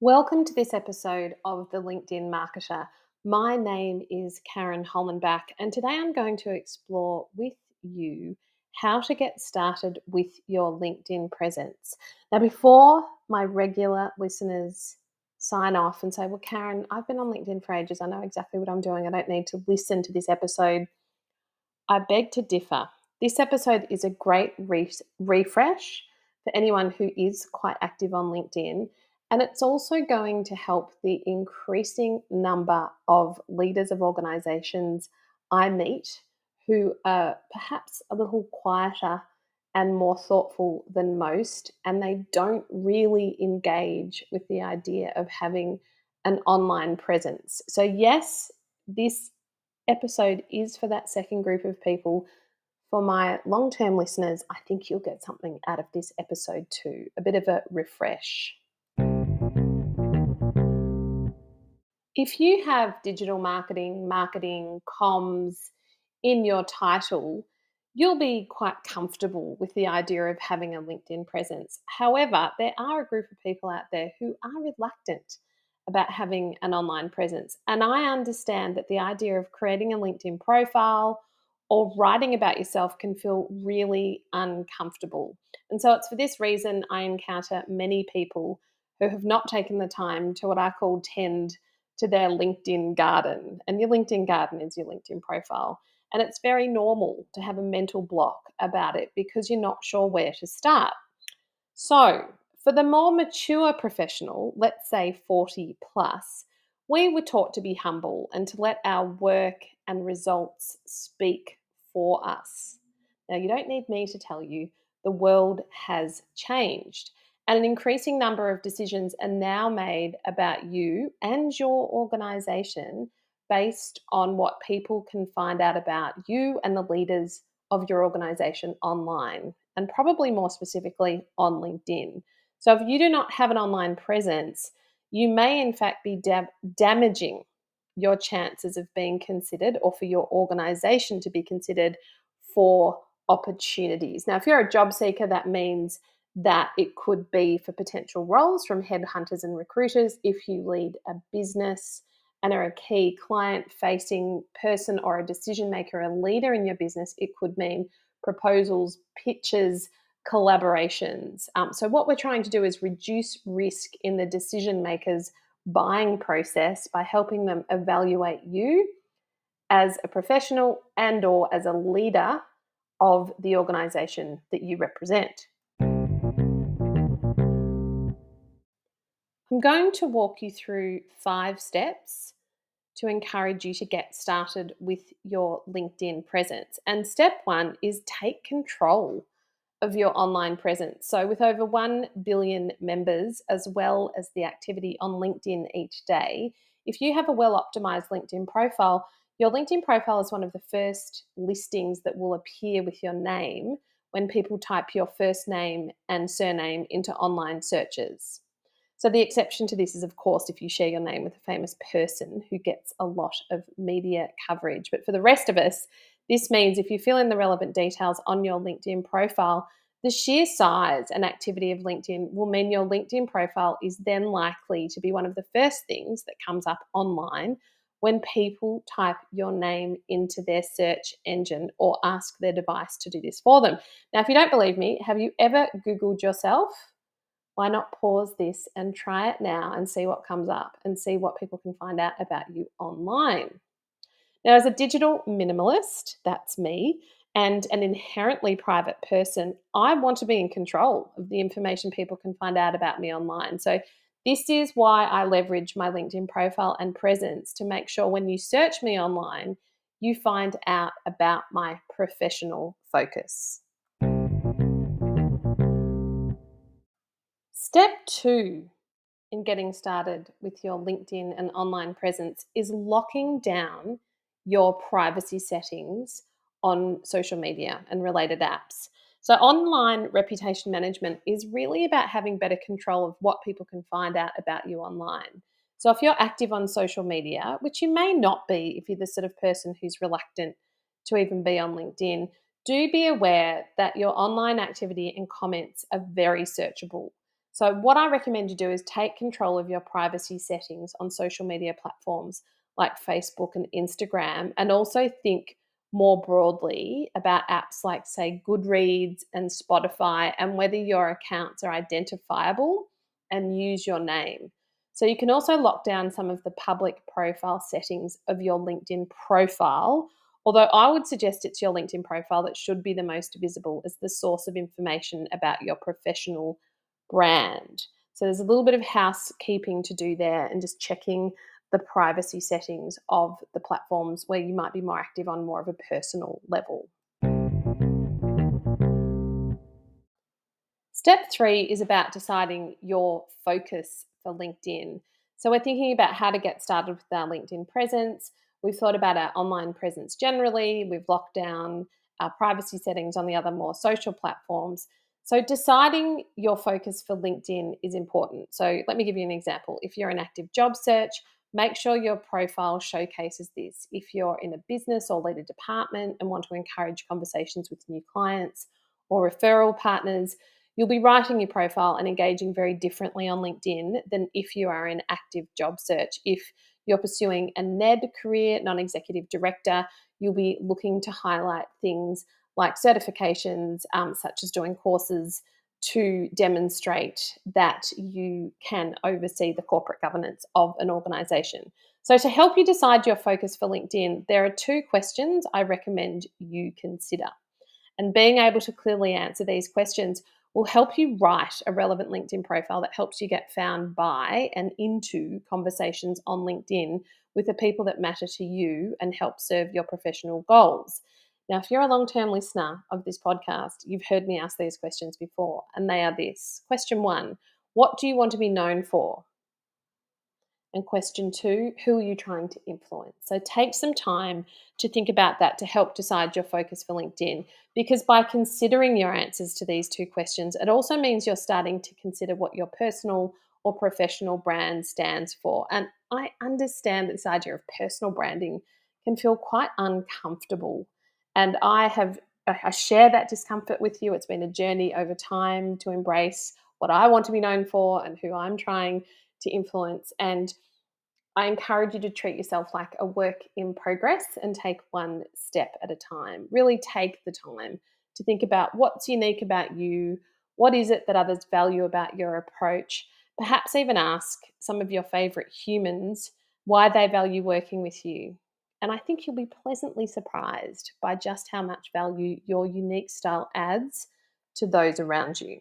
Welcome to this episode of The LinkedIn Marketer. My name is Karen Hollenbach, and today I'm going to explore with you how to get started with your LinkedIn presence. Now, before my regular listeners sign off and say, Well, Karen, I've been on LinkedIn for ages, I know exactly what I'm doing, I don't need to listen to this episode, I beg to differ. This episode is a great re- refresh for anyone who is quite active on LinkedIn and it's also going to help the increasing number of leaders of organizations I meet who are perhaps a little quieter and more thoughtful than most, and they don't really engage with the idea of having an online presence. So, yes, this episode is for that second group of people. For my long term listeners, I think you'll get something out of this episode too a bit of a refresh. If you have digital marketing, marketing, comms in your title, you'll be quite comfortable with the idea of having a LinkedIn presence. However, there are a group of people out there who are reluctant about having an online presence. And I understand that the idea of creating a LinkedIn profile or writing about yourself can feel really uncomfortable. And so it's for this reason I encounter many people who have not taken the time to what I call tend to their LinkedIn garden. And your LinkedIn garden is your LinkedIn profile. And it's very normal to have a mental block about it because you're not sure where to start. So, for the more mature professional, let's say 40 plus, we were taught to be humble and to let our work and results speak for us. Now, you don't need me to tell you the world has changed. And an increasing number of decisions are now made about you and your organization based on what people can find out about you and the leaders of your organization online, and probably more specifically on LinkedIn. So, if you do not have an online presence, you may in fact be da- damaging your chances of being considered or for your organization to be considered for opportunities. Now, if you're a job seeker, that means that it could be for potential roles from headhunters and recruiters if you lead a business and are a key client facing person or a decision maker, a leader in your business, it could mean proposals, pitches, collaborations. Um, so, what we're trying to do is reduce risk in the decision makers' buying process by helping them evaluate you as a professional and or as a leader of the organization that you represent. I'm going to walk you through five steps to encourage you to get started with your LinkedIn presence. And step one is take control of your online presence. So, with over 1 billion members, as well as the activity on LinkedIn each day, if you have a well optimized LinkedIn profile, your LinkedIn profile is one of the first listings that will appear with your name when people type your first name and surname into online searches. So, the exception to this is, of course, if you share your name with a famous person who gets a lot of media coverage. But for the rest of us, this means if you fill in the relevant details on your LinkedIn profile, the sheer size and activity of LinkedIn will mean your LinkedIn profile is then likely to be one of the first things that comes up online when people type your name into their search engine or ask their device to do this for them. Now, if you don't believe me, have you ever Googled yourself? Why not pause this and try it now and see what comes up and see what people can find out about you online? Now, as a digital minimalist, that's me, and an inherently private person, I want to be in control of the information people can find out about me online. So, this is why I leverage my LinkedIn profile and presence to make sure when you search me online, you find out about my professional focus. Step two in getting started with your LinkedIn and online presence is locking down your privacy settings on social media and related apps. So, online reputation management is really about having better control of what people can find out about you online. So, if you're active on social media, which you may not be if you're the sort of person who's reluctant to even be on LinkedIn, do be aware that your online activity and comments are very searchable. So, what I recommend you do is take control of your privacy settings on social media platforms like Facebook and Instagram, and also think more broadly about apps like, say, Goodreads and Spotify, and whether your accounts are identifiable and use your name. So, you can also lock down some of the public profile settings of your LinkedIn profile. Although I would suggest it's your LinkedIn profile that should be the most visible as the source of information about your professional brand. So there's a little bit of housekeeping to do there and just checking the privacy settings of the platforms where you might be more active on more of a personal level. Step three is about deciding your focus for LinkedIn. So we're thinking about how to get started with our LinkedIn presence. We've thought about our online presence generally. We've locked down our privacy settings on the other more social platforms. So, deciding your focus for LinkedIn is important. So, let me give you an example. If you're an active job search, make sure your profile showcases this. If you're in a business or lead a department and want to encourage conversations with new clients or referral partners, you'll be writing your profile and engaging very differently on LinkedIn than if you are in active job search. If you're pursuing a NED career, non executive director, you'll be looking to highlight things like certifications, um, such as doing courses to demonstrate that you can oversee the corporate governance of an organization. So, to help you decide your focus for LinkedIn, there are two questions I recommend you consider. And being able to clearly answer these questions will help you write a relevant LinkedIn profile that helps you get found by and into conversations on LinkedIn with the people that matter to you and help serve your professional goals. Now, if you're a long term listener of this podcast, you've heard me ask these questions before, and they are this Question one What do you want to be known for? And question two Who are you trying to influence? So take some time to think about that to help decide your focus for LinkedIn. Because by considering your answers to these two questions, it also means you're starting to consider what your personal or professional brand stands for. And I understand that this idea of personal branding can feel quite uncomfortable and I have I share that discomfort with you. It's been a journey over time to embrace what I want to be known for and who I'm trying to influence. And I encourage you to treat yourself like a work in progress and take one step at a time. Really take the time to think about what's unique about you, what is it that others value about your approach. Perhaps even ask some of your favorite humans why they value working with you. And I think you'll be pleasantly surprised by just how much value your unique style adds to those around you.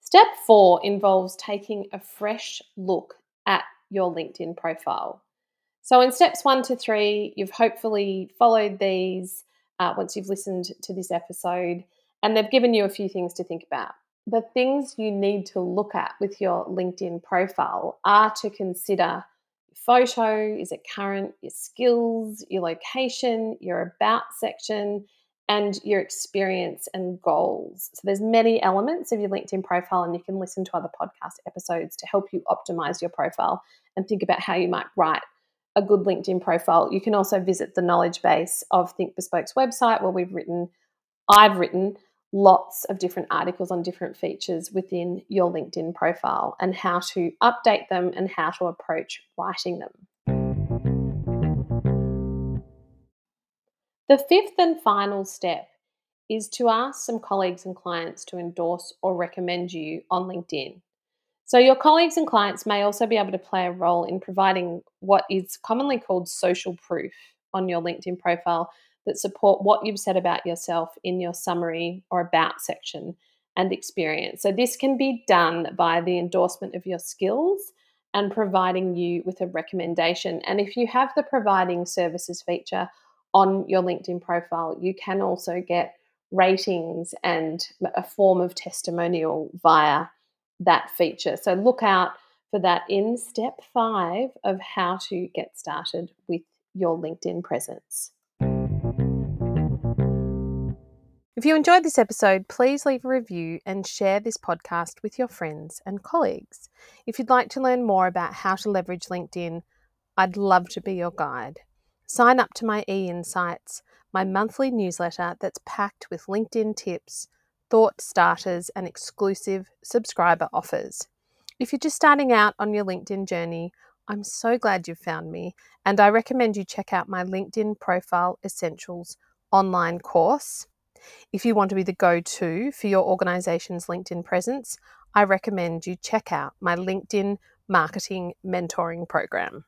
Step four involves taking a fresh look at your LinkedIn profile. So, in steps one to three, you've hopefully followed these uh, once you've listened to this episode, and they've given you a few things to think about the things you need to look at with your LinkedIn profile are to consider photo, is it current, your skills, your location, your about section, and your experience and goals. So there's many elements of your LinkedIn profile and you can listen to other podcast episodes to help you optimize your profile and think about how you might write a good LinkedIn profile. You can also visit the knowledge base of Think Bespoke's website where we've written I've written lots of different articles on different features within your LinkedIn profile and how to update them and how to approach writing them. The fifth and final step is to ask some colleagues and clients to endorse or recommend you on LinkedIn. So, your colleagues and clients may also be able to play a role in providing what is commonly called social proof on your LinkedIn profile that support what you've said about yourself in your summary or about section and experience. So, this can be done by the endorsement of your skills and providing you with a recommendation. And if you have the providing services feature on your LinkedIn profile, you can also get ratings and a form of testimonial via that feature. So, look out for that in step five of how to get started with your LinkedIn presence. If you enjoyed this episode, please leave a review and share this podcast with your friends and colleagues. If you'd like to learn more about how to leverage LinkedIn, I'd love to be your guide. Sign up to my e Insights, my monthly newsletter that's packed with LinkedIn tips, thought starters, and exclusive subscriber offers. If you're just starting out on your LinkedIn journey, I'm so glad you've found me, and I recommend you check out my LinkedIn Profile Essentials online course. If you want to be the go to for your organization's LinkedIn presence, I recommend you check out my LinkedIn Marketing Mentoring Program.